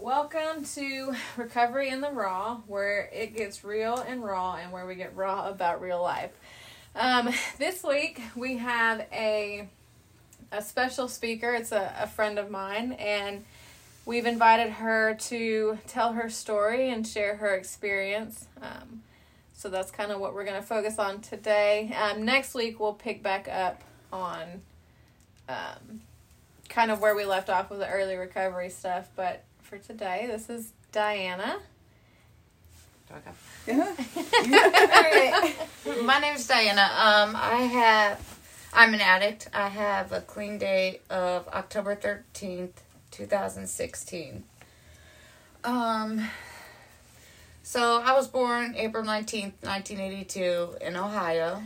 welcome to Recovery in the Raw, where it gets real and raw and where we get raw about real life. Um, this week we have a a special speaker. It's a, a friend of mine, and we've invited her to tell her story and share her experience. Um, so that's kind of what we're going to focus on today. Um, next week we'll pick back up on um, kind of where we left off with the early recovery stuff. But for today, this is Diana. Do I Yeah. My name is Diana. Um, I have, I'm an addict. I have a clean date of October 13th, 2016. Um, so I was born April 19th, 1982 in Ohio,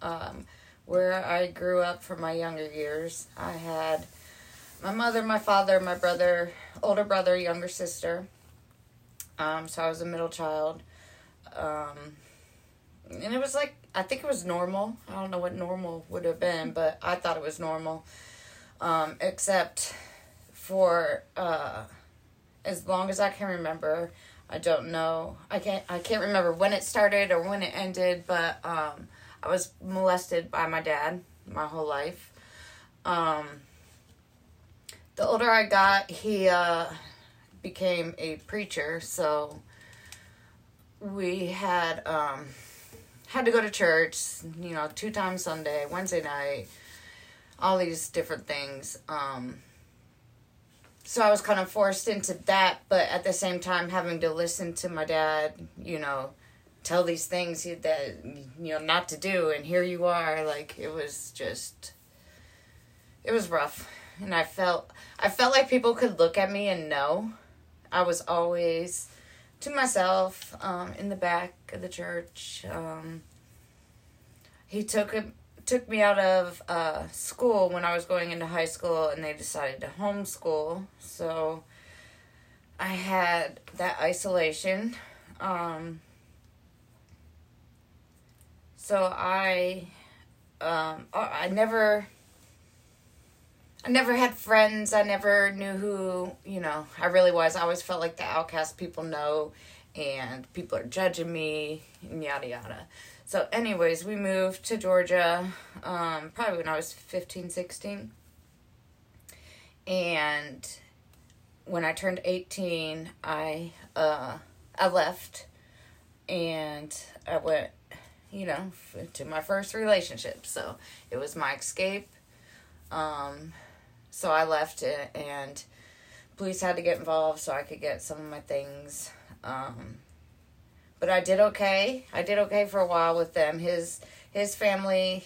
um, where I grew up for my younger years. I had my mother, my father, my brother, older brother, younger sister. Um, so I was a middle child. Um, and it was like, I think it was normal. I don't know what normal would have been, but I thought it was normal. Um, except for uh, as long as I can remember. I don't know. I can't. I can't remember when it started or when it ended. But um, I was molested by my dad my whole life. Um, the older I got, he uh, became a preacher, so we had um, had to go to church. You know, two times Sunday, Wednesday night, all these different things. Um, so I was kind of forced into that, but at the same time having to listen to my dad, you know, tell these things that you know not to do, and here you are, like it was just, it was rough, and I felt I felt like people could look at me and know. I was always to myself um, in the back of the church. Um, he took took me out of uh, school when I was going into high school, and they decided to homeschool. So I had that isolation. Um, so I, um, I never. I never had friends. I never knew who, you know, I really was. I always felt like the outcast people know and people are judging me and yada yada. So, anyways, we moved to Georgia um, probably when I was 15, 16. And when I turned 18, I uh, I left and I went, you know, to my first relationship. So, it was my escape. Um, so I left it and police had to get involved so I could get some of my things. Um, but I did okay. I did okay for a while with them. His his family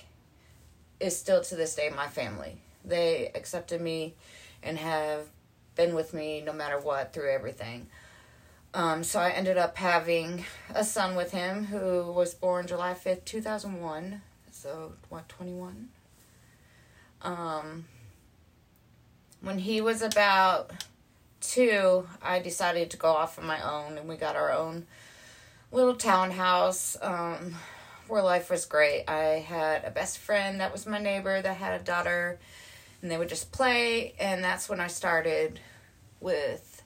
is still to this day my family. They accepted me and have been with me no matter what through everything. Um, so I ended up having a son with him who was born July 5th, 2001. So, what, 21? Um, when he was about two, I decided to go off on my own, and we got our own little townhouse um, where life was great. I had a best friend that was my neighbor that had a daughter, and they would just play, and that's when I started with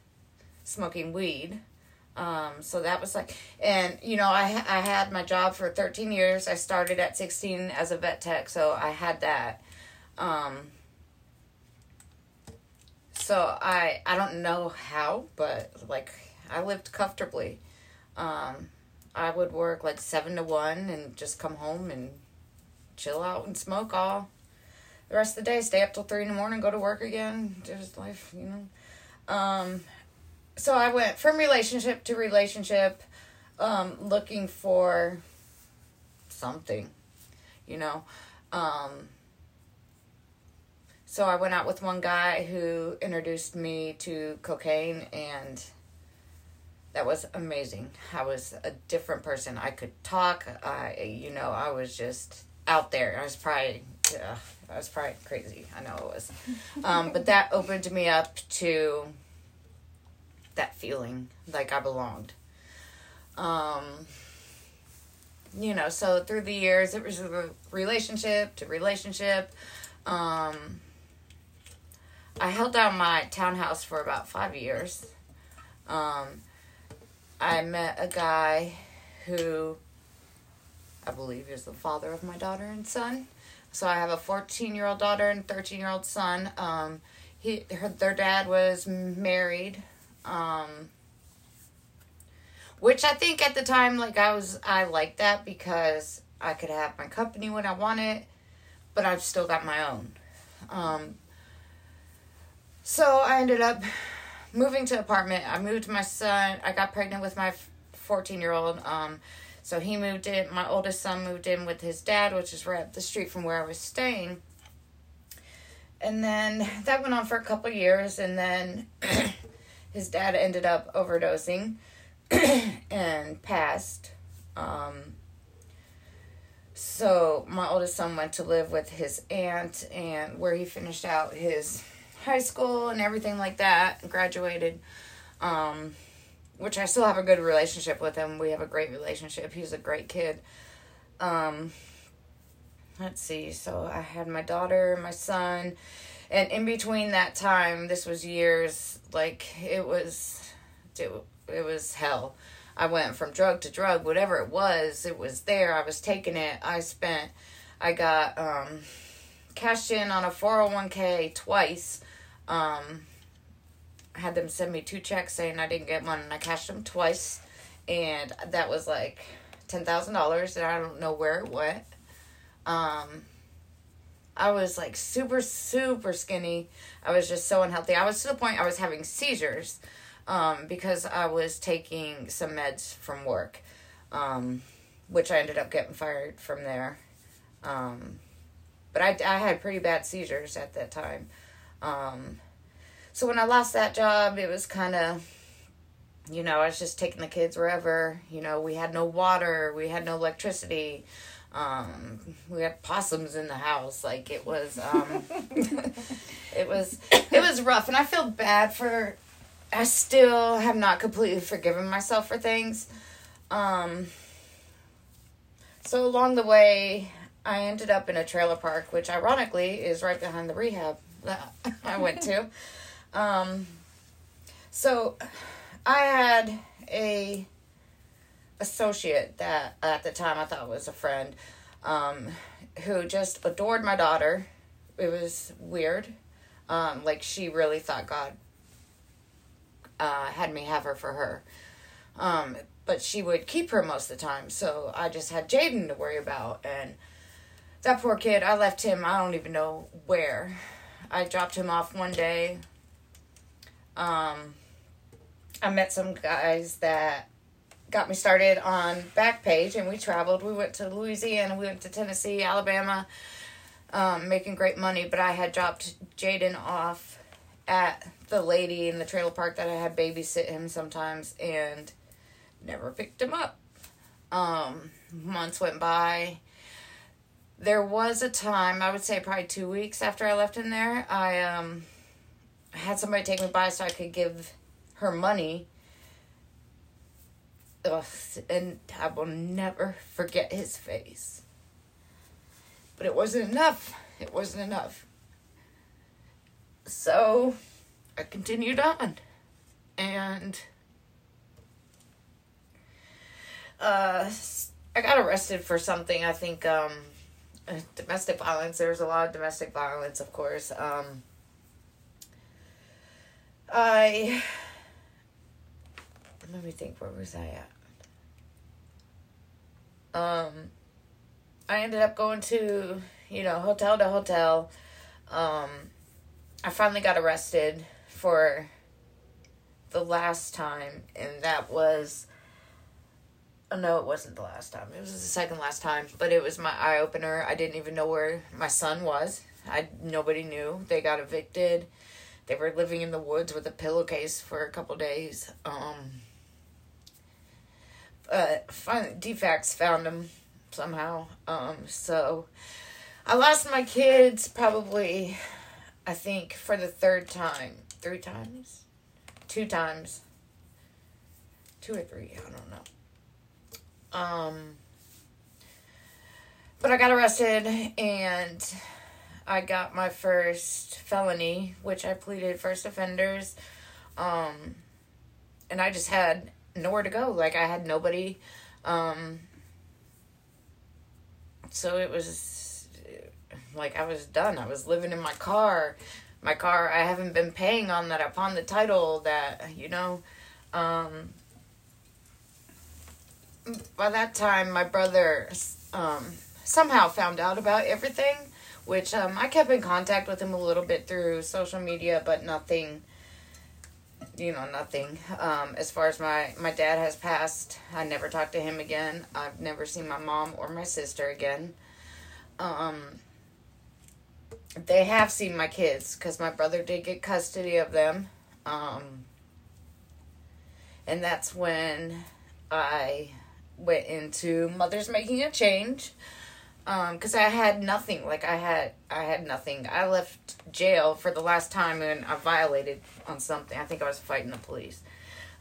smoking weed. Um, so that was like, and you know, I I had my job for 13 years. I started at 16 as a vet tech, so I had that. Um, so I I don't know how, but like I lived comfortably. Um, I would work like seven to one and just come home and chill out and smoke all the rest of the day. Stay up till three in the morning, go to work again. Just life, you know. Um, so I went from relationship to relationship, um, looking for something, you know. Um, so I went out with one guy who introduced me to cocaine and that was amazing. I was a different person. I could talk. I you know, I was just out there. I was probably uh, I was probably crazy. I know it was. Um, but that opened me up to that feeling like I belonged. Um, you know, so through the years, it was a relationship to relationship. Um, I held down my townhouse for about five years. Um, I met a guy who I believe is the father of my daughter and son. So I have a 14 year old daughter and 13 year old son. Um, he, her, their dad was married. Um, which I think at the time, like I was, I liked that because I could have my company when I want it, but I've still got my own. Um, so I ended up moving to apartment. I moved my son. I got pregnant with my 14 year old. Um, so he moved in. My oldest son moved in with his dad, which is right up the street from where I was staying. And then that went on for a couple years, and then his dad ended up overdosing and passed. Um, so my oldest son went to live with his aunt, and where he finished out his high school and everything like that, graduated. Um, which I still have a good relationship with him. We have a great relationship. He's a great kid. Um, let's see. So I had my daughter, my son, and in between that time, this was years. Like it was, it, it was hell. I went from drug to drug, whatever it was, it was there. I was taking it. I spent, I got um, cashed in on a 401k twice. Um, had them send me two checks saying I didn't get one, and I cashed them twice, and that was like ten thousand dollars, and I don't know where it went. Um, I was like super super skinny. I was just so unhealthy. I was to the point I was having seizures, um, because I was taking some meds from work, um, which I ended up getting fired from there. Um, but I I had pretty bad seizures at that time. Um, so when I lost that job, it was kind of, you know, I was just taking the kids wherever. You know, we had no water, we had no electricity. Um, we had possums in the house. Like it was, um, it was, it was rough, and I feel bad for. I still have not completely forgiven myself for things. Um, so along the way, I ended up in a trailer park, which ironically is right behind the rehab that I went to. Um, so I had a associate that at the time I thought was a friend, um, who just adored my daughter. It was weird. Um, like she really thought God uh, had me have her for her. Um, but she would keep her most of the time, so I just had Jaden to worry about. And that poor kid, I left him, I don't even know where. I dropped him off one day um, I met some guys that got me started on Backpage, and we traveled. We went to Louisiana, we went to Tennessee, Alabama, um, making great money. But I had dropped Jaden off at the lady in the trailer park that I had babysit him sometimes, and never picked him up. Um, months went by. There was a time, I would say probably two weeks after I left him there, I um had somebody take me by so I could give her money. Ugh, and I will never forget his face. But it wasn't enough. It wasn't enough. So I continued on. And uh, I got arrested for something. I think um, domestic violence. There's a lot of domestic violence, of course. Um, I let me think where was I at? Um I ended up going to, you know, hotel to hotel. Um I finally got arrested for the last time and that was no, it wasn't the last time. It was the second last time, but it was my eye opener. I didn't even know where my son was. I nobody knew. They got evicted they were living in the woods with a pillowcase for a couple days. Um, but finally, DFACS found them somehow. Um, so I lost my kids probably, I think, for the third time. Three times? Two times. Two or three, I don't know. Um, but I got arrested and I got my first felony, which I pleaded first offenders. Um, and I just had nowhere to go. Like I had nobody. Um, so it was like I was done. I was living in my car. My car, I haven't been paying on that. Found the title that, you know, um, by that time, my brother um, somehow found out about everything, which um, I kept in contact with him a little bit through social media, but nothing you know nothing. Um, as far as my my dad has passed i never talked to him again. I've never seen my mom or my sister again. Um, they have seen my kids because my brother did get custody of them. Um, and that's when i went into mothers making a change because um, I had nothing. Like I had, I had nothing. I left jail for the last time and I violated on something. I think I was fighting the police.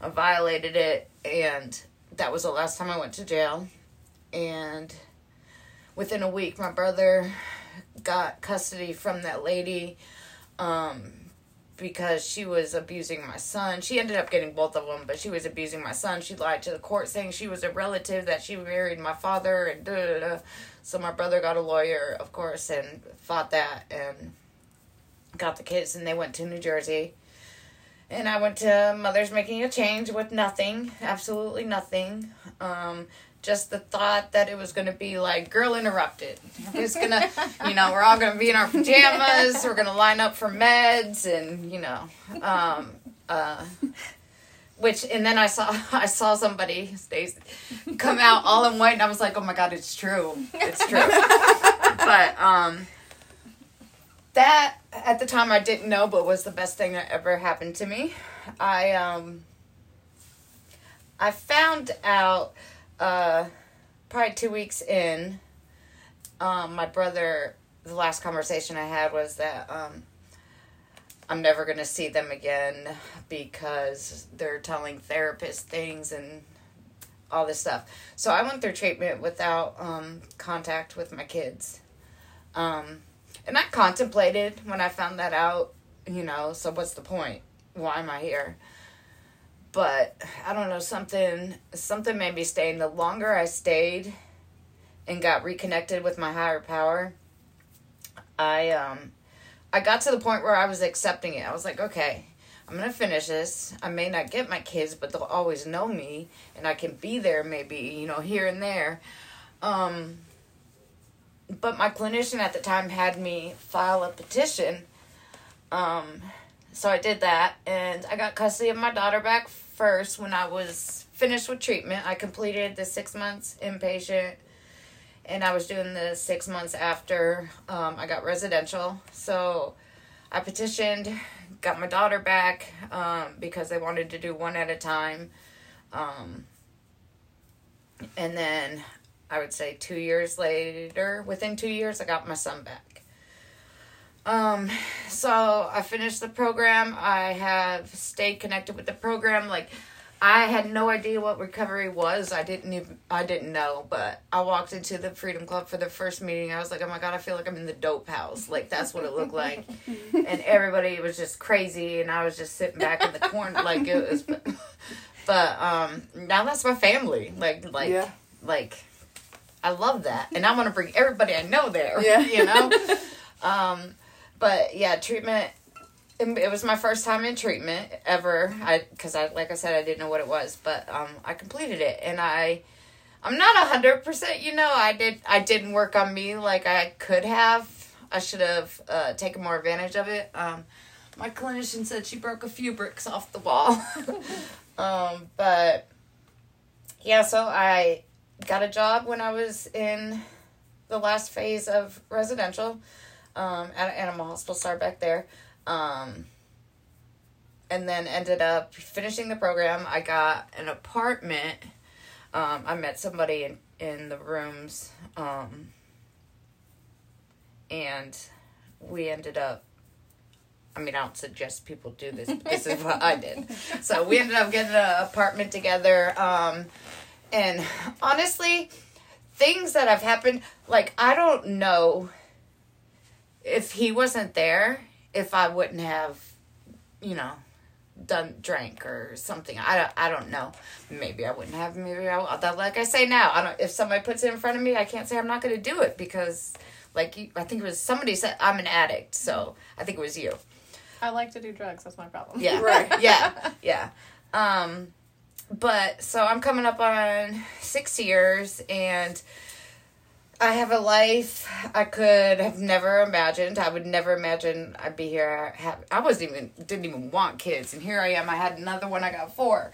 I violated it, and that was the last time I went to jail. And within a week, my brother got custody from that lady. Um, because she was abusing my son. She ended up getting both of them, but she was abusing my son. She lied to the court saying she was a relative that she married my father and da da da. So my brother got a lawyer, of course, and fought that and got the kids, and they went to New Jersey. And I went to Mother's Making a Change with nothing, absolutely nothing. Um, just the thought that it was going to be like girl interrupted it's going to you know we're all going to be in our pajamas we're going to line up for meds and you know um, uh, which and then I saw I saw somebody come out all in white and I was like, oh my god, it's true, it's true. but um, that at the time I didn't know, but was the best thing that ever happened to me. I um, I found out uh, probably two weeks in. Um, my brother, the last conversation I had was that um, I'm never going to see them again because they're telling therapists things and all this stuff. So I went through treatment without um, contact with my kids. Um, and I contemplated when I found that out, you know, so what's the point? Why am I here? But I don't know, something something made me stay. And the longer I stayed and got reconnected with my higher power, I um I got to the point where I was accepting it. I was like, okay, I'm gonna finish this. I may not get my kids, but they'll always know me, and I can be there maybe, you know, here and there. Um, but my clinician at the time had me file a petition. Um, so I did that, and I got custody of my daughter back first when I was finished with treatment. I completed the six months inpatient and I was doing the six months after um, I got residential. So I petitioned, got my daughter back um, because they wanted to do one at a time. Um, and then I would say two years later, within two years, I got my son back. Um, so I finished the program. I have stayed connected with the program. Like, I had no idea what recovery was. I didn't even I didn't know, but I walked into the Freedom Club for the first meeting. I was like, "Oh my god, I feel like I'm in the dope house." Like that's what it looked like. and everybody was just crazy and I was just sitting back in the corner like it was but um now that's my family. Like like yeah. like I love that. And I want to bring everybody I know there, yeah. you know. um but yeah, treatment it was my first time in treatment ever. I because I like I said I didn't know what it was, but um I completed it and I I'm not a hundred percent. You know I did I didn't work on me like I could have. I should have uh, taken more advantage of it. Um, my clinician said she broke a few bricks off the wall. um, but yeah, so I got a job when I was in the last phase of residential um, at an animal hospital. Start back there. Um, and then ended up finishing the program. I got an apartment. Um, I met somebody in, in the rooms. Um, and we ended up I mean, I don't suggest people do this, but this is what I did. So we ended up getting an apartment together. Um, and honestly, things that have happened, like, I don't know if he wasn't there, if I wouldn't have, you know, done drank or something. I don't, I don't know. Maybe I wouldn't have. Maybe I will. That like I say now. I don't. If somebody puts it in front of me, I can't say I'm not going to do it because, like you, I think it was somebody said I'm an addict. So I think it was you. I like to do drugs. That's my problem. Yeah. Right. yeah. Yeah. Um, but so I'm coming up on six years and I have a life I could have never imagined. I would never imagine I'd be here. I, have, I wasn't even didn't even want kids, and here I am. I had another one. I got four.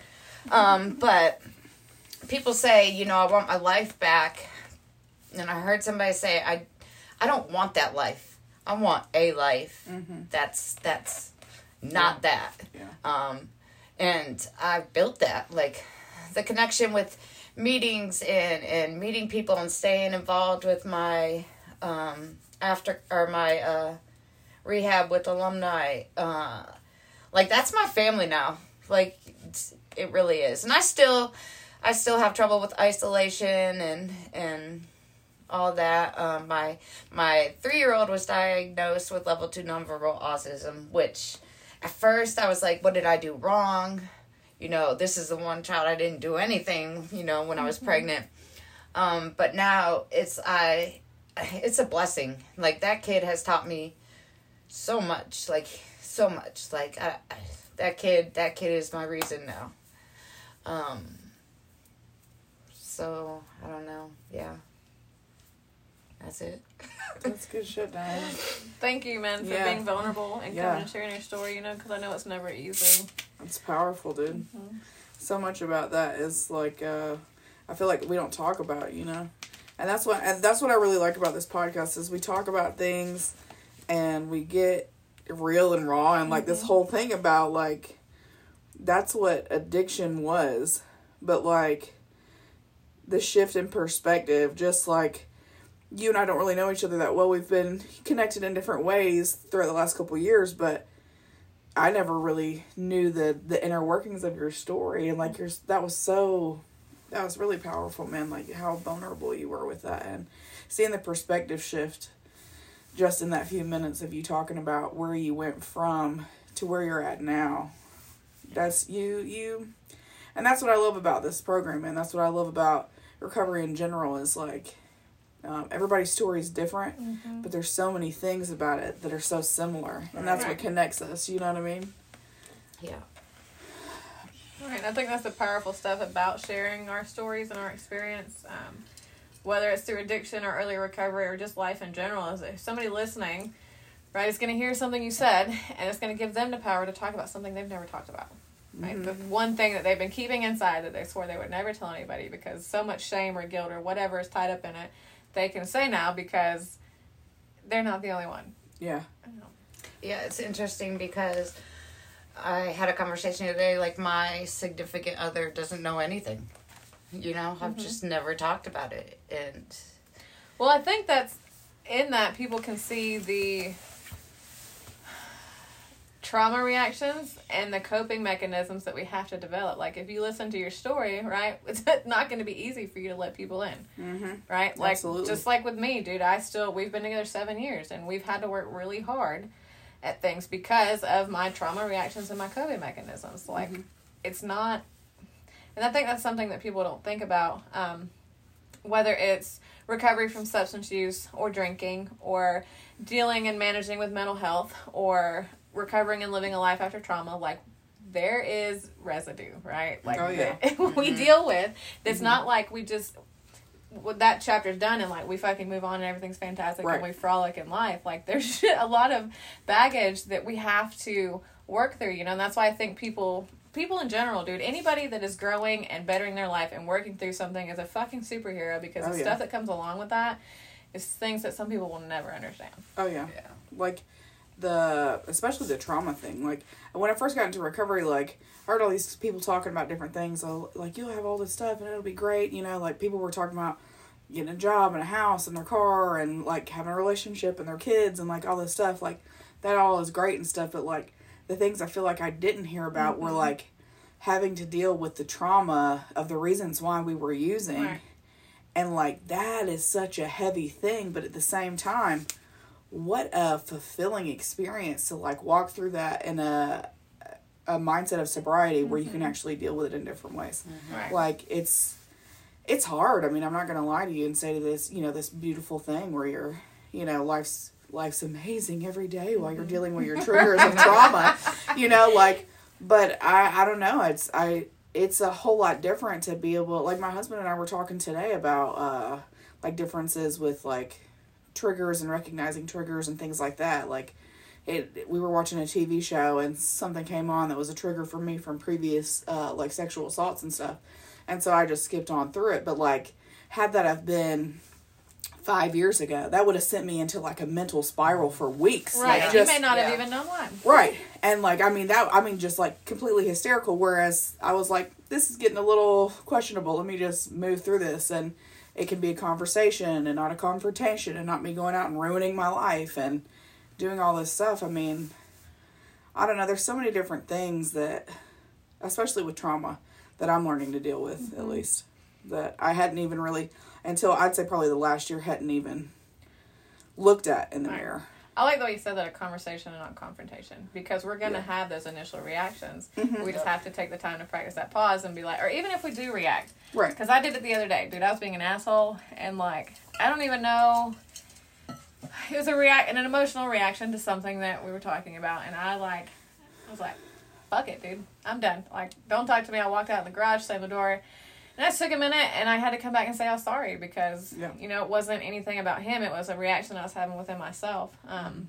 Um, but people say, you know, I want my life back, and I heard somebody say, I, I don't want that life. I want a life. That's that's not that. Yeah. Um, and I've built that like the connection with meetings and and meeting people and staying involved with my um after or my uh rehab with alumni uh like that's my family now. Like it really is. And i still i still have trouble with isolation and and all that. Um my my three year old was diagnosed with level two nonverbal autism which at first i was like what did i do wrong you know, this is the one child I didn't do anything, you know, when I was pregnant. Um, but now it's I it's a blessing. Like that kid has taught me so much, like so much. Like I, I that kid that kid is my reason now. Um so I don't know. Yeah. That's it. That's good shit, Diane. Thank you, man, for Yeah. being vulnerable and Yeah. coming and sharing your story. You know, because I know it's never easy. It's powerful, dude. So much about that is like uh I feel like we don't talk about, you know. And that's what and that's what I really like about this podcast is we talk about things and we get real and raw and like this whole thing about like that's what addiction was. But like the shift in perspective, just like you and I don't really know each other that well. We've been connected in different ways throughout the last couple years, but I never really knew the the inner workings of your story, and like your that was so that was really powerful, man. Like how vulnerable you were with that, and seeing the perspective shift just in that few minutes of you talking about where you went from to where you're at now. That's you you, and that's what I love about this program, and that's what I love about recovery in general. Is like um, everybody's story is different, but there's so many things about it that are so similar, and that's what connects us. You know what I mean? Yeah. Right. I think that's the powerful stuff about sharing our stories and our experience, um, whether it's through addiction or early recovery or just life in general. Is if somebody listening, right, is going to hear something you said, and it's going to give them the power to talk about something they've never talked about. Right. The one thing that they've been keeping inside that they swore they would never tell anybody because so much shame or guilt or whatever is tied up in it, they can say now because they're not the only one. Yeah. Yeah, it's interesting because I had a conversation today. Like my significant other doesn't know anything. You know, I've mm-hmm. just never talked about it, and Well, I think that's in that people can see the trauma reactions and the coping mechanisms that we have to develop. Like if you listen to your story, right, it's not going to be easy for you to let people in, Mm-hmm. right? Like Absolutely. just like with me, dude, I still we've been together 7 years and we've had to work really hard at things because of my trauma reactions and my coping mechanisms. Like it's not and I think that's something that people don't think about um, whether it's recovery from substance use or drinking or dealing and managing with mental health or recovering and living a life after trauma like there is residue right like Oh, yeah. that we mm-hmm. deal with it's mm-hmm. not like we just well, that chapter's done and like we fucking move on and everything's fantastic Right. and we frolic in life like there's a lot of baggage that we have to work through you know and that's why i think people people in general dude anybody that is growing and bettering their life and working through something is a fucking superhero because Oh, the yeah. stuff that comes along with that is things that some people will never understand Oh yeah. yeah, Like the especially the trauma thing. Like when I first got into recovery, like I heard all these people talking about different things. So, like you'll have all this stuff and it'll be great. You know, like people were talking about getting a job and a house and their car and like having a relationship and their kids and like all this stuff. Like that all is great and stuff. But like the things I feel like I didn't hear about were mm-hmm. like having to deal with the trauma of the reasons why we were using. Right. And like that is such a heavy thing, but at the same time, what a fulfilling experience to like walk through that in a a mindset of sobriety where you can mm-hmm. actually deal with it in different ways. Mm-hmm. Right. Like it's it's hard. I mean, I'm not gonna lie to you and say to this, you know, this beautiful thing where you're, you know, life's life's amazing every day while you're dealing with your triggers of trauma. Mm-hmm. You know, like but I I don't know. It's I it's a whole lot different to be able like my husband and I were talking today about uh like differences with like triggers and recognizing triggers and things like that. Like it we were watching a TV show and something came on that was a trigger for me from previous uh like sexual assaults and stuff. And so I just skipped on through it, but like had that have been 5 years ago, that would have sent me into like a mental spiral for weeks. Right. Like just you may not have even known why. Right. And like I mean that I mean just like completely hysterical whereas I was like this is getting a little questionable. Let me just move through this and it can be a conversation and not a confrontation and not me going out and ruining my life and doing all this stuff. I mean I don't know, there's so many different things that especially with trauma that I'm learning to deal with at least that I hadn't even really until I'd say probably the last year hadn't even looked at in the Right. mirror. I like the way you said that a conversation and not confrontation because we're going to Yeah. have those initial reactions. Mhm. We just have to take the time to practice that pause and be like, or even if we do react, Right. because I did it the other day, dude. I was being an asshole and like I don't even know. It was a react an emotional reaction to something that we were talking about, and I like I was like, "Fuck it, dude. I'm done. Like, don't talk to me." I walked out in the garage, slammed the door, and I took a minute, and I had to come back and say I was sorry because Yeah. you know it wasn't anything about him. It was a reaction I was having within myself. Um,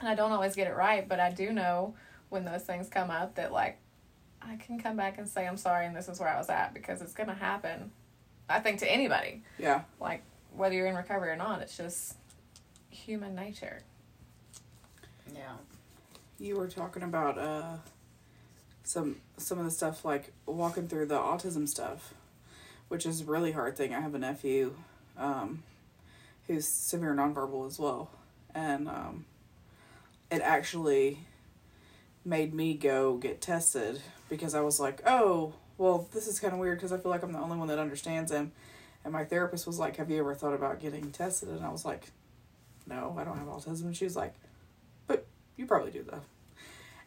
and I don't always get it right, but I do know when those things come up that like I can come back and say I'm sorry and this is where I was at because it's gonna happen. I think to anybody, Yeah. like whether you're in recovery or not, it's just human nature. Yeah. You were talking about uh some some of the stuff like walking through the autism stuff, which is a really hard thing. I have a nephew um who's severe nonverbal as well. And um it actually made me go get tested because I was like, "Oh, well, this is kind of weird because I feel like I'm the only one that understands him." And my therapist was like, "Have you ever thought about getting tested?" And I was like, "No, I don't have autism." And she was like, "But you probably do though."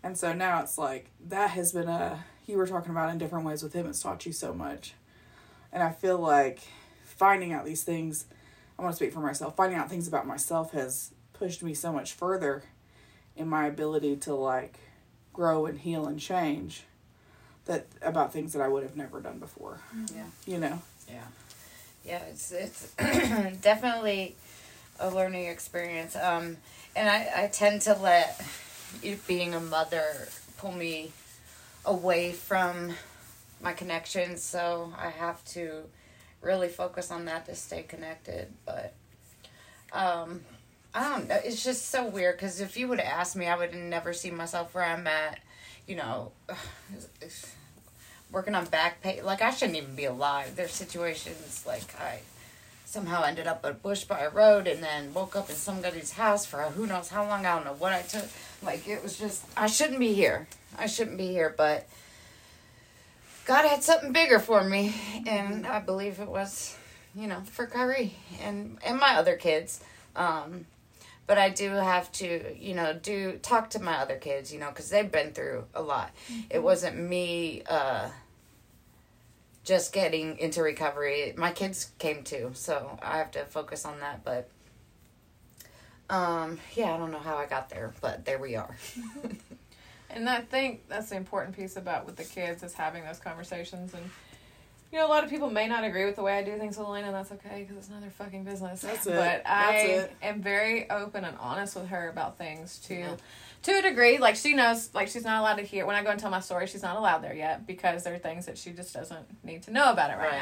And so now it's like that has been a you were talking about in different ways with him. It's taught you so much, and I feel like finding out these things. I want to speak for myself. Finding out things about myself has pushed me so much further in my ability to like grow and heal and change that about things that I would have never done before. Yeah. You know. Yeah. Yeah, it's it's definitely a learning experience. Um, and I, I tend to let it being a mother pull me away from my connections, so I have to really focus on that to stay connected. But um, I don't know. It's just so weird because if you would have asked me, I would never seen myself where I'm at. You know, working on Backpage. Like I shouldn't even be alive. There's situations like I somehow ended up at a bush by a road and then woke up in somebody's house for who knows how long. I don't know what I took. Like it was just I shouldn't be here. I shouldn't be here, but God had something bigger for me, and I believe it was, you know, for Kyrie and and my other kids. Um, but I do have to, you know, do talk to my other kids, you know, because they've been through a lot. It wasn't me uh, just getting into recovery. My kids came too, so I have to focus on that. But um, yeah, I don't know how I got there, but there we are. And I think that's the important piece about with the kids is having those conversations. And you know, a lot of people may not agree with the way I do things with Elena. and That's okay because it's not their fucking business. That's it. But That's I it. am very open and honest with her about things too. Yeah. To a degree, like she knows, like she's not allowed to hear. When I go and tell my story, she's not allowed there yet because there are things that she just doesn't need to know about it right, Right.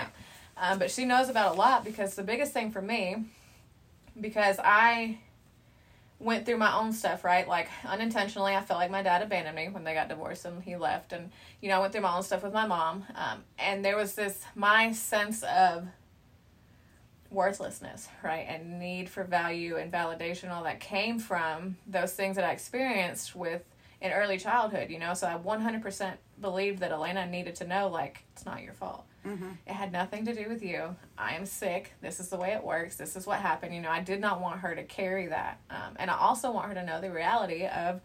now. Um, but she knows about a lot because the biggest thing for me, because I went through my own stuff, right? Like unintentionally, I felt like my dad abandoned me when they got divorced and he left. And, you know, I went through my own stuff with my mom. Um, and there was this, my sense of worthlessness, right? And need for value and validation, all that came from those things that I experienced with in early childhood, you know? So I 100% believed that Elena needed to know, like, it's not your fault. It had nothing to do with you. I am sick. This is the way it works. This is what happened. You know, I did not want her to carry that. Um, and I also want her to know the reality of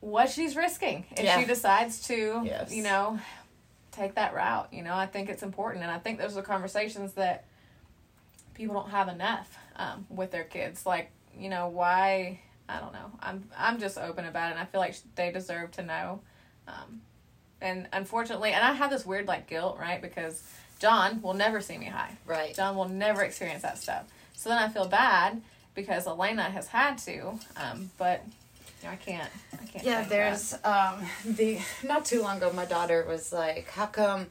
what she's risking if Yeah. she decides to, Yes. you know, take that route. You know, I think it's important, and I think those are conversations that people don't have enough um, with their kids. Like, you know, why? I don't know. I'm I'm just open about it, and I feel like they deserve to know. Um, and unfortunately, and I have this weird like guilt, right? Because John will never see me high. Right. John will never experience that stuff. So then I feel bad because Elena has had to, um, but you know, I can't. I can't. Yeah, there's um the not too long ago my daughter was like, How come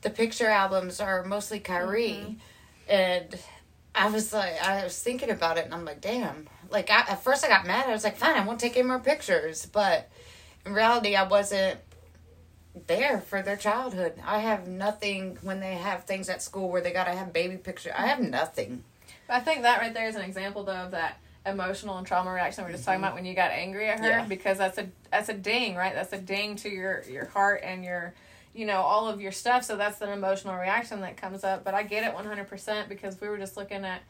the picture albums are mostly Kyrie? And I was like I was thinking about it and I'm like, damn. Like I, at first I got mad, I was like, fine, I won't take any more pictures but in reality I wasn't there for their childhood. I have nothing when they have things at school where they gotta have baby picture. I have nothing. I think that right there is an example though of that emotional and trauma reaction we were just talking mm-hmm. about when you got angry at her Yeah. because that's a that's a ding right that's a ding to your your heart and your you know all of your stuff so that's an emotional reaction that comes up but i get it 100% because we were just looking at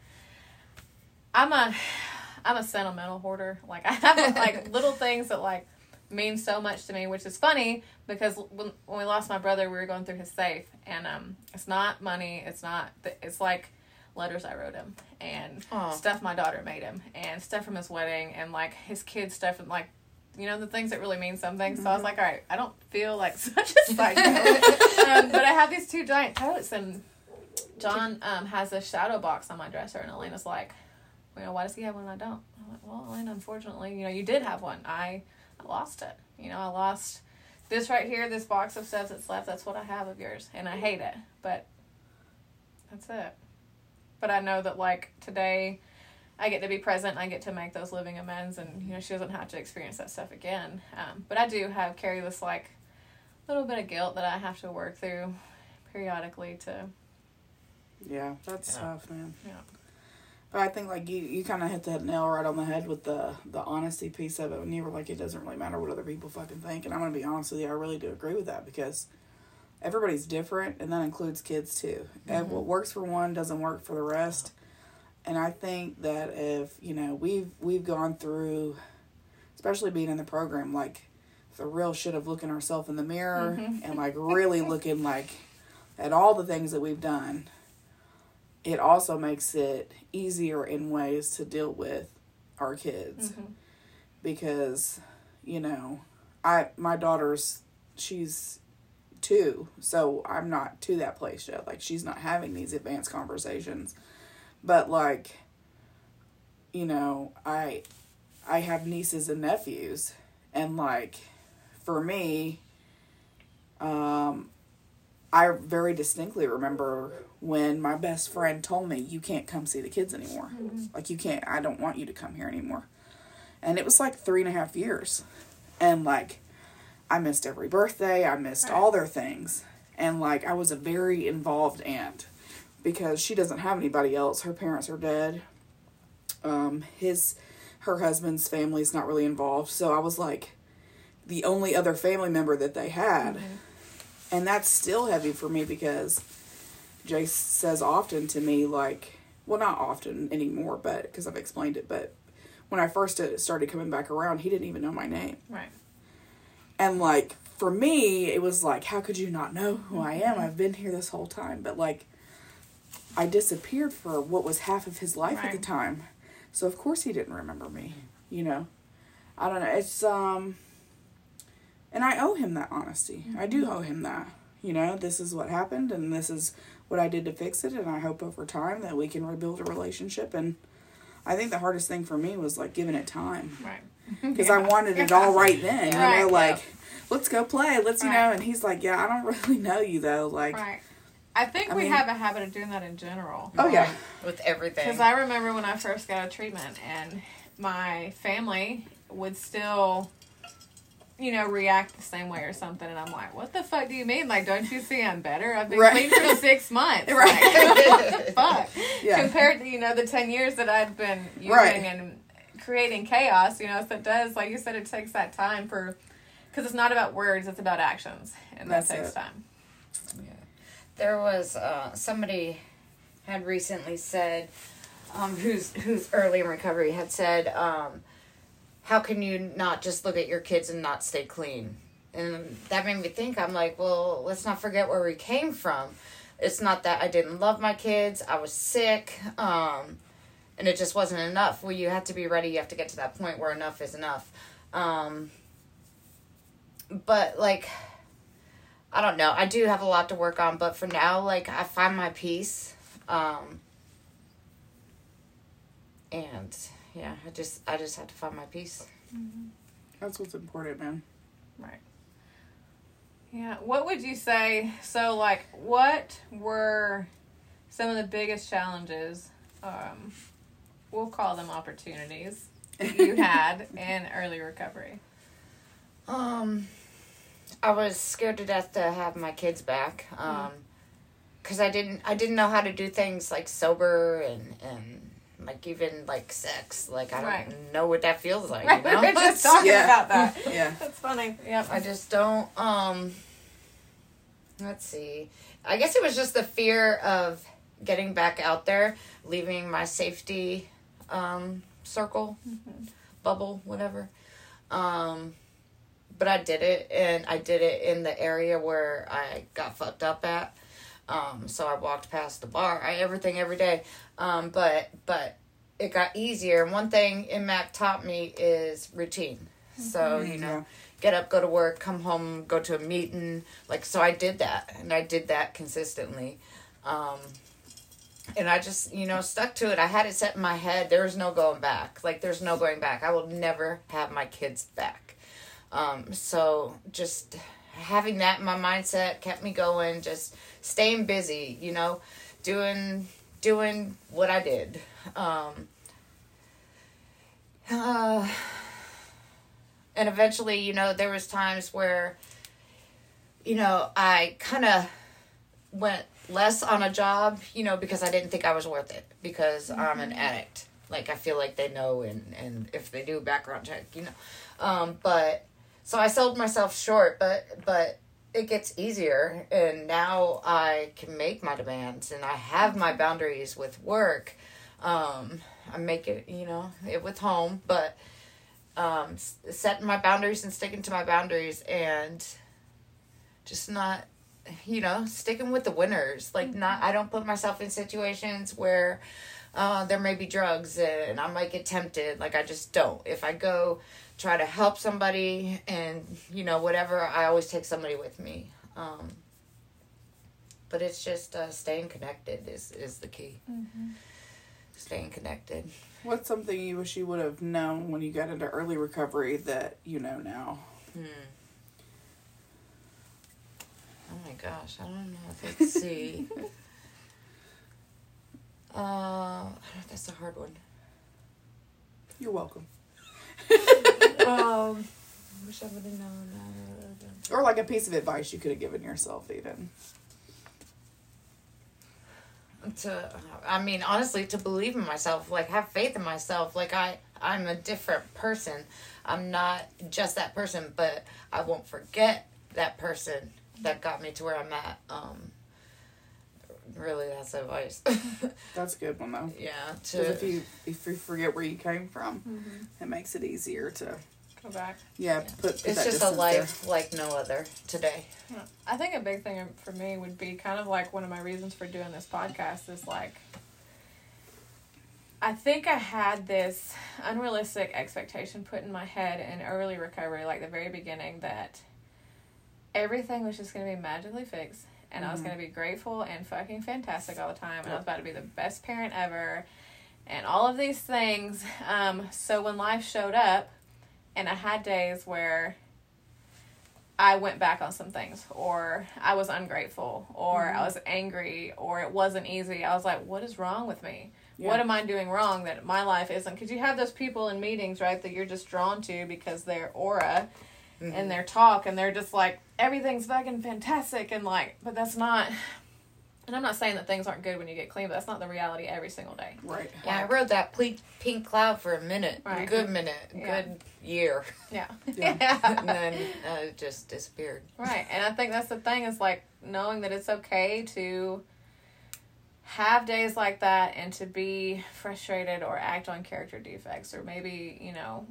i'm a i'm a sentimental hoarder like i have like little things that like mean so much to me which is funny because when, when we lost my brother we were going through his safe and um it's not money it's not it's like letters I wrote him and Aw. stuff my daughter made him and stuff from his wedding and like his kids stuff and like you know the things that really mean something. So I was like, all right, I don't feel like such a psycho, um, but I have these two giant totes and John um, has a shadow box on my dresser and Elena's like, you know, why does he have one and I don't? I'm like, well, Elena, unfortunately, you know, you did have one. I lost it. You know, I lost this right here, this box of stuff that's left. That's what I have of yours, and I hate it. But that's it. But I know that like today, I get to be present. I get to make those living amends, and you know she doesn't have to experience that stuff again. Um, but I do have carry this like little bit of guilt that I have to work through periodically to Yeah, that's tough, man. Yeah. But I think like you, you kind of hit that nail right on the head with the the honesty piece of it when you were like, it doesn't really matter what other people fucking think. And I'm gonna be honest with you, I really do agree with that because everybody's different, and that includes kids too. And mm-hmm. what works for one doesn't work for the rest. And I think that if you know we've we've gone through, especially being in the program, like the real shit of looking ourselves in the mirror mm-hmm. and like really looking like at all the things that we've done it also makes it easier in ways to deal with our kids. Because you know i my daughter's she's two so i'm not to that place yet. Like she's not having these advanced conversations. But like you know i i have nieces and nephews. And like for me um I very distinctly remember when my best friend told me, You can't come see the kids anymore. Like, you can't, I don't want you to come here anymore. And it was like three and a half years. And like, I missed every birthday, I missed all their things. And like, I was a very involved aunt because she doesn't have anybody else. Her parents are dead. Um, his, her husband's family's not really involved. So I was like the only other family member that they had. And that's still heavy for me because Jace says often to me, like, well, not often anymore, but because I've explained it, but when I first started coming back around, he didn't even know my name. right. And, like, for me, it was like, how could you not know who I am? I've been here this whole time. But, like, I disappeared for what was half of his life at the time. So, of course, he didn't remember me, you know? I don't know. It's, um, and I owe him that honesty. I do mm-hmm. owe him that. You know, this is what happened and this is what I did to fix it. And I hope over time that we can rebuild a relationship. And I think the hardest thing for me was like giving it time Right. because I wanted it all right then. You Right, know, yeah. like, let's go play. Let's, you Right. know, and he's like, yeah, I don't really know you though. Like, Right. I think I we mean- have a habit of doing that in general. oh yeah. With everything. Because I remember when I first got a treatment and my family would still, you know, react the same way or something. And I'm like, what the fuck do you mean? Like, don't you see I'm better? I've been Right. clean for six months. Right. Like, what the fuck? Yeah. Compared to, you know, the 10 years that I've been using Right. and creating chaos, you know, so it does, like you said, it takes that time for, because it's not about words, it's about actions. And that takes it. time. There was uh, somebody had recently said, um, who's who's early in recovery had said, um, how can you not just look at your kids and not stay clean? And that made me think, I'm like, well, let's not forget where we came from. It's not that I didn't love my kids, I was sick, um, and it just wasn't enough. Well, you have to be ready, you have to get to that point where enough is enough. Um, but, like, I don't know. I do have a lot to work on, but for now, like, I find my peace. Um, and yeah, I just I just had to find my peace. That's what's important, man. Right. Yeah. What would you say? So, like, what were some of the biggest challenges? Um, we'll call them opportunities you had in early recovery. Um, I was scared to death to have my kids back. Um, cause I didn't I didn't know how to do things like sober and and like even like sex. Like I don't Right. know what that feels like. Right. You We know? were just talking Yeah. about that. Yeah. That's funny. Yep. I just don't um let's see. I guess it was just the fear of getting back out there, leaving my safety um circle, bubble, whatever. Um but I did it and I did it in the area where I got fucked up at. Um so I walked past the bar, I everything every day. Um but but it got easier. And one thing IMAC taught me is routine. So, you know, Yeah. get up, go to work, come home, go to a meeting. Like, so I did that, and I did that consistently. Um, and I just, you know, stuck to it. I had it set in my head. There's no going back. Like, there's no going back. I will never have my kids back. Um, so just having that in my mindset kept me going, just staying busy, you know, doing doing what I did. Um, uh, and eventually, you know, there was times where, you know, I kind of went less on a job, you know, because I didn't think I was worth it because I'm an addict. Like I feel like they know, and and if they do background check, you know, um, but so I sold myself short, but but it gets easier, and now I can make my demands, and I have my boundaries with work. Um, I make it, you know, it with home, but um, s- setting my boundaries and sticking to my boundaries, and just not, you know, sticking with the winners. Like not, I don't put myself in situations where uh, there may be drugs and I might get tempted. Like I just don't. If I go try to help somebody and you know whatever, I always take somebody with me. Um, but it's just uh, staying connected is is the key. Staying connected. What's something you wish you would have known when you got into early recovery that you know now? Hmm. Oh my gosh, I don't know if let's see. uh, that's a hard one. You're welcome. um, wish I would have known. Uh, Or like a piece of advice you could have given yourself, even. to i mean honestly to believe in myself like have faith in myself like i i'm a different person i'm not just that person but i won't forget that person that got me to where i'm at um really that's advice That's a good one though. yeah Because to if you if you forget where you came from, mm-hmm. it makes it easier to Go back. yeah put. put it's that just a distance life like no other today I think a big thing for me would be kind of like one of my reasons for doing this podcast is like I think I had this unrealistic expectation put in my head in early recovery, like the very beginning, that everything was just going to be magically fixed and I was Mhm. going to be grateful and fucking fantastic all the time and I was about to be the best parent ever and all of these things. Um, so when life showed up and I had days where I went back on some things, or I was ungrateful, or I was angry, or it wasn't easy. I was like, what is wrong with me? What am I doing wrong that my life isn't? Because you have those people in meetings, right, that you're just drawn to because their aura and their talk, and they're just like, everything's fucking fantastic, and like, but that's not. And I'm not saying that things aren't good when you get clean, but that's not the reality every single day. Right. yeah i rode that ple- pink cloud for a minute Right. good minute Yeah. good year Yeah. Yeah. and then uh, it just disappeared Right. And I think that's the thing is like knowing that it's okay to have days like that and to be frustrated or act on character defects or maybe, you know,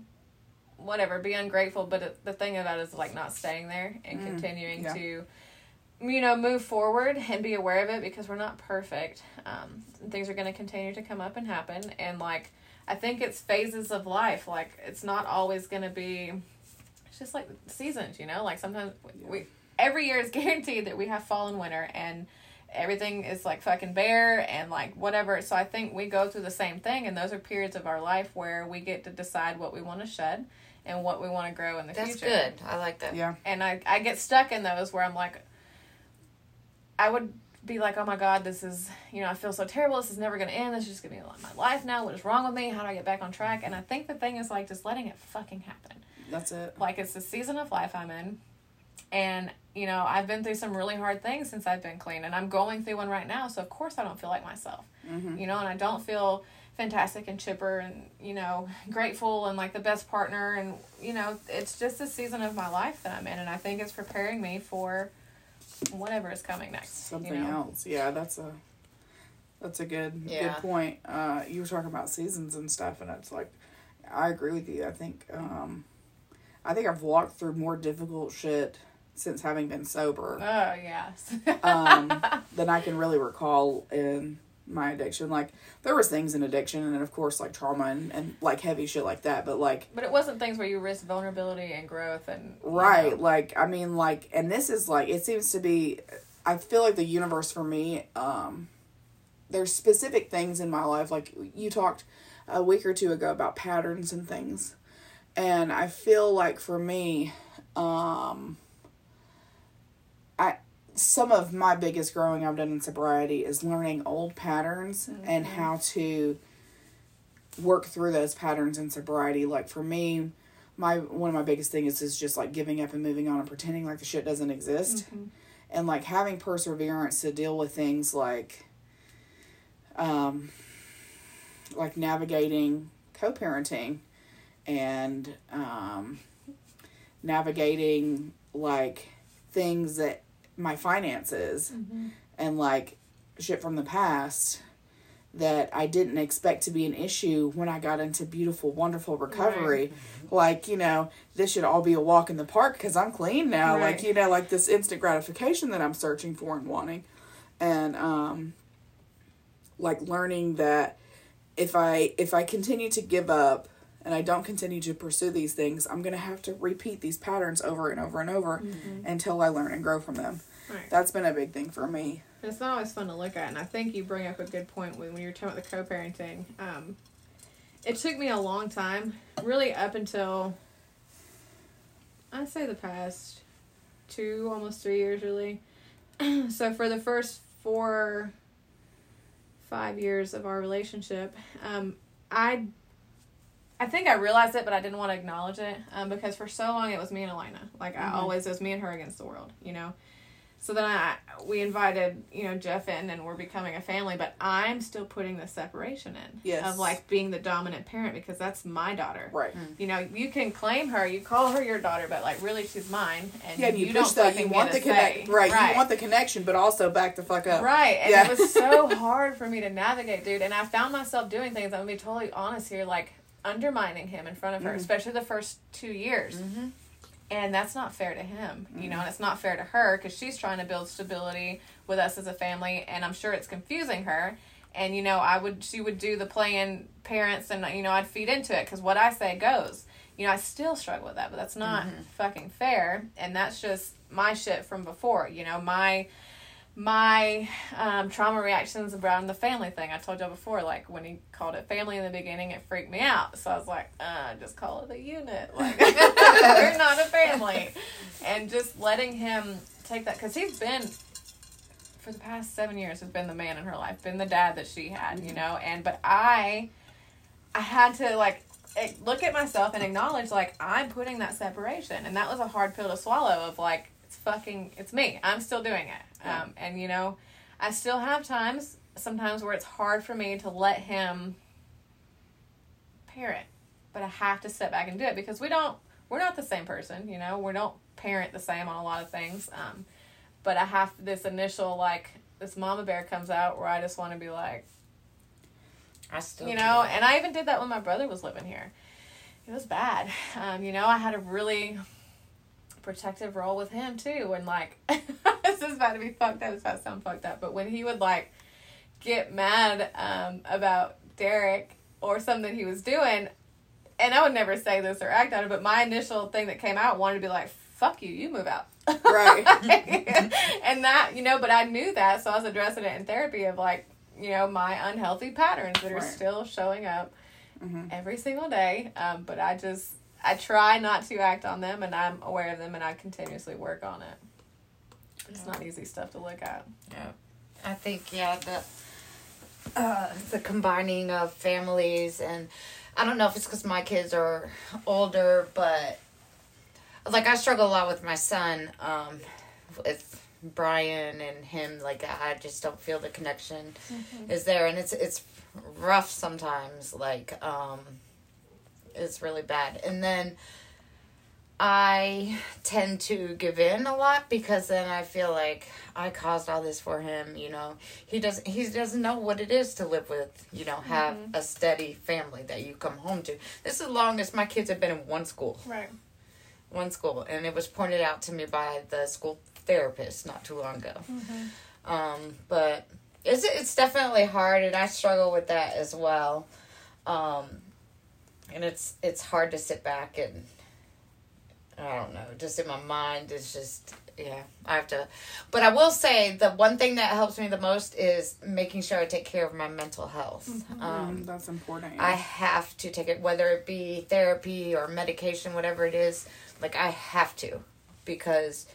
whatever, be ungrateful. But it, the thing about it is like not staying there and Mm, continuing yeah. to, you know, move forward and be aware of it because we're not perfect. Um, things are going to continue to come up and happen. And like, I think it's phases of life. Like, it's not always going to be, it's just like seasons, you know? Like, sometimes we, every year is guaranteed that we have fall and winter and everything is like fucking bare and like whatever. So I think we go through the same thing, and those are periods of our life where we get to decide what we want to shed and what we want to grow in the That's future. good. I like that. Yeah. And I I get stuck in those where I'm like, I would be like, oh my god, this is you know I feel so terrible. This is never gonna end. This is just gonna be my life now. What is wrong with me? How do I get back on track? And I think the thing is like just letting it fucking happen That's it. like it's the season of life I'm in. And, you know, I've been through some really hard things since I've been clean. And I'm going through one right now. So, of course, I don't feel like myself. Mm-hmm. You know, and I don't feel fantastic and chipper and, you know, grateful and like the best partner. And, you know, it's just a season of my life that I'm in. And I think it's preparing me for whatever is coming next. Something you know? else. Yeah, that's a that's a good Yeah. good point. Uh, you were talking about seasons and stuff, and it's like I agree with you. I think um, I think I've walked through more difficult shit since having been sober. Oh, yes. um, than I can really recall in my addiction. Like there was things in addiction, and of course like trauma and, and like heavy shit like that. But like but it wasn't things where you risk vulnerability and growth and. right, know. like I mean like, and this is like it seems to be. I feel like the universe for me. Um, there's specific things in my life. Like you talked a week or two ago about patterns and things, and I feel like for me, um, I some of my biggest growing I've done in sobriety is learning old patterns and how to work through those patterns in sobriety. Like for me, my one of my biggest things is just like giving up and moving on and pretending like the shit doesn't exist. And like having perseverance to deal with things like um like navigating co-parenting and um navigating like things that my finances and like shit from the past that I didn't expect to be an issue when I got into beautiful, wonderful recovery. Like, you know, this should all be a walk in the park because I'm clean now. Right. Like, you know, like this instant gratification that I'm searching for and wanting. And, um, like learning that if I if I continue to give up and I don't continue to pursue these things, I'm gonna have to repeat these patterns over and over and over until I learn and grow from them. Right. That's been a big thing for me. It's not always fun to look at, and I think you bring up a good point when, when you're talking about the co-parenting. Um, it took me a long time, really up until I'd say the past two, almost three years, really. so for the first four, five years of our relationship, um, I, I think I realized it, but I didn't want to acknowledge it um, because for so long it was me and Elena. Like I Mhm. always, it was me and her against the world, you know. So then I we invited you know Jeff in and we're becoming a family, but I'm still putting the separation in Yes. of like being the dominant parent because that's my daughter. Right. You know, you can claim her, you call her your daughter, but like really she's mine, and Yeah, you, you push don't that. You want the get a say. connect. Right, You want the connection, but also back the fuck up. Right, and Yeah. it was so hard for me to navigate, dude. And I found myself doing things. I'm gonna be totally honest here, like undermining him in front of her, Mhm. especially the first two years. Mm-hmm. And that's not fair to him, you Mm-hmm. know, and it's not fair to her because she's trying to build stability with us as a family, and I'm sure it's confusing her. And you know, I would she would do the playing parents, and you know, I'd feed into it because what I say goes. You know, I still struggle with that, but that's not fucking fair, and that's just my shit from before. You know, my my um, trauma reactions around the family thing. I told y'all before, like when he called it family in the beginning, it freaked me out. So I was like, uh, just call it a unit. Like we're not a family, and just letting him take that because he's been for the past seven years has been the man in her life, been the dad that she had, you know. And but I, I had to like eh, look at myself and acknowledge like I'm putting that separation, and that was a hard pill to swallow. Of like it's fucking it's me. I'm still doing it. Yeah. Um, and you know, I still have times sometimes where it's hard for me to let him parent, but I have to step back and do it because we don't we're not the same person. You know, we don't parent the same on a lot of things. Um, but I have this initial like this mama bear comes out where I just want to be like I still you know and i even did that when my brother was living here it was bad. Um, you know, I had a really protective role with him too, and like this is about to be fucked up. It's about to sound fucked up, but when he would like get mad um, about Derek or something he was doing, and I would never say this or act on it, but my initial thing that came out wanted to be like, "Fuck you, you move out." Right. and that you know, but I knew that, so I was addressing it in therapy of like you know my unhealthy patterns that are Right. still showing up Mhm. every single day. Um, but I just I try not to act on them, and I'm aware of them, and I continuously work on it. It's not easy stuff to look at. Yeah, I think yeah the uh, the combining of families and I don't know if it's because my kids are older, but like I struggle a lot with my son, um, with Brian and him. Like I just don't feel the connection is there, and it's it's rough sometimes. Like um, it's really bad, and then. I tend to give in a lot because then I feel like I caused all this for him. You know, he doesn't he doesn't know what it is to live with. You know, have a steady family that you come home to. This is the longest my kids have been in one school, Right. one school, and it was pointed out to me by the school therapist not too long ago. Um, but it's it's definitely hard, and I struggle with that as well. Um, and it's it's hard to sit back and I don't know, just in my mind it's just yeah, I have to. But I will say the one thing that helps me the most is making sure I take care of my mental health. Um, Mm, that's important. I have to take it, whether it be therapy or medication, whatever it is. Like I have to, because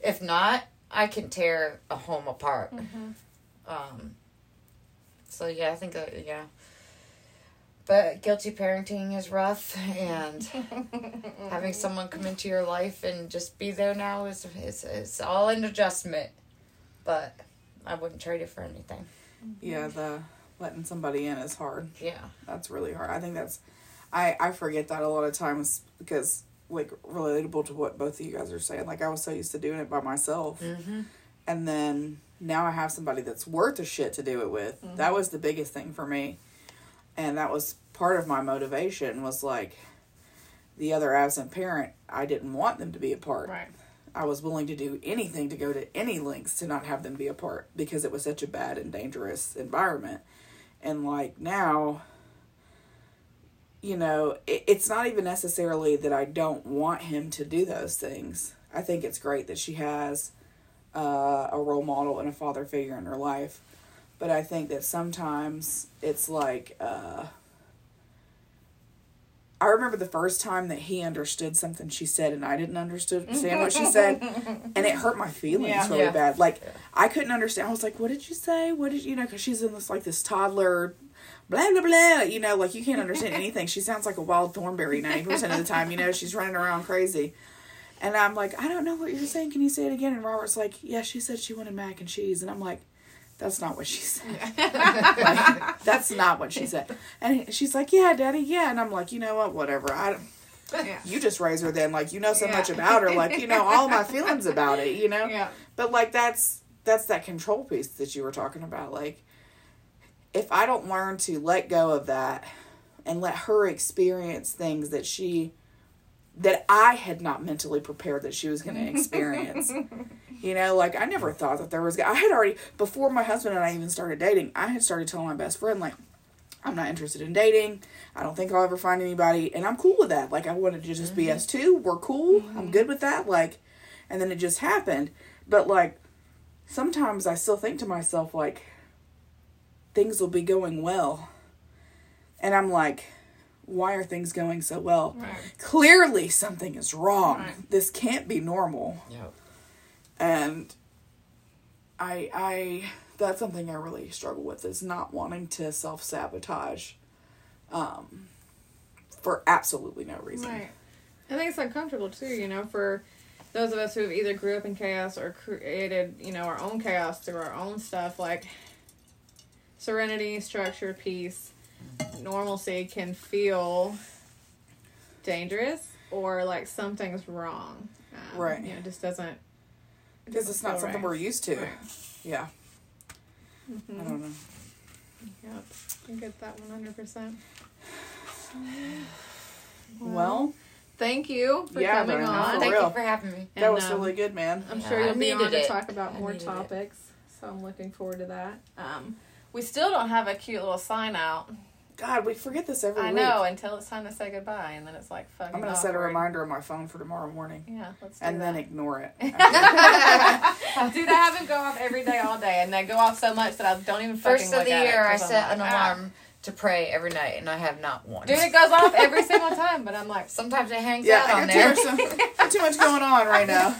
if not, I can tear a home apart. Um. So yeah, I think that yeah. But guilty parenting is rough, and having someone come into your life and just be there now is is is all an adjustment. But I wouldn't trade it for anything. yeah, the letting somebody in is hard. Yeah. That's really hard. I think that's I I forget that a lot of times because like relatable to what both of you guys are saying. Like I was so used to doing it by myself. Mm-hmm. And then now I have somebody that's worth a shit to do it with. That was the biggest thing for me. And that was part of my motivation was like the other absent parent, I didn't want them to be apart. Right. I was willing to do anything to go to any lengths to not have them be apart because it was such a bad and dangerous environment. And like now, you know, it, it's not even necessarily that I don't want him to do those things. I think it's great that she has uh, a role model and a father figure in her life. But I think that sometimes it's like, uh, I remember the first time that he understood something she said and I didn't understand what she said, and it hurt my feelings Yeah. really Yeah. bad. Like I couldn't understand. I was like, "What did you say? What did you know?" Because she's in this like this toddler, blah blah blah. You know, like you can't understand anything. She sounds like a wild thornberry ninety percent of the time. You know, she's running around crazy. And I'm like, I don't know what you're saying. Can you say it again? And Robert's like, Yeah, she said she wanted mac and cheese. And I'm like, That's not what she said. Like, that's not what she said. And she's like, Yeah, Daddy, yeah. And I'm like, You know what? Whatever. I don't. Yeah. You just raise her then, like you know so Yeah. much about her, like you know all my feelings about it, you know. Yeah. But like that's that's that control piece that you were talking about. Like if I don't learn to let go of that and let her experience things that she that I had not mentally prepared that she was going to experience. you know, like I never thought that there was I had already before my husband and I even started dating, I had started telling my best friend like I'm not interested in dating. I don't think I'll ever find anybody and I'm cool with that. Like I wanted to just be mm-hmm. us two. We're cool. I'm mm-hmm. good with that. Like and then it just happened. But like sometimes I still think to myself like things will be going well. And I'm like why are things going so well? Right. Clearly something is wrong. Right. This can't be normal. Yeah. And I I that's something I really struggle with is not wanting to self sabotage um for absolutely no reason. Right. I think it's uncomfortable too, you know, for those of us who have either grew up in chaos or created, you know, our own chaos through our own stuff, like serenity, structure, peace, normalcy can feel dangerous or like something's wrong. Um, Right. You know, it just doesn't. It Because it's not something right. we're used to. Right. Yeah. Mhm. I don't know. Yep. I get that 100%. Well, Thank you for Yeah, coming on. For Thank real. you for having me. that And, was um, really good, man. I'm Yeah, sure you'll be on to it. talk about I more needed it. topics. So I'm looking forward to that. Um, we still don't have a cute little sign out. God, we forget this every I week. know until it's time to say goodbye, and then it's like fucking. I'm gonna set a awkward. reminder on my phone for tomorrow morning, Yeah, let's do and then ignore it. Dude, I have them go off every day, all day, and they go off so much that I don't even fucking First of look the at it year, I 'cause I'm set like, an ah. alarm to pray every night, and I have not one. Dude, it goes off every single time, but I'm like, Sometimes it hangs yeah, out I on got there. too much, got too much going on right now. all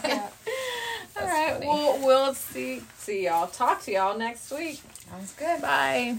That's right, funny. we'll we'll see see y'all. Talk to y'all next week. Sounds good. Bye.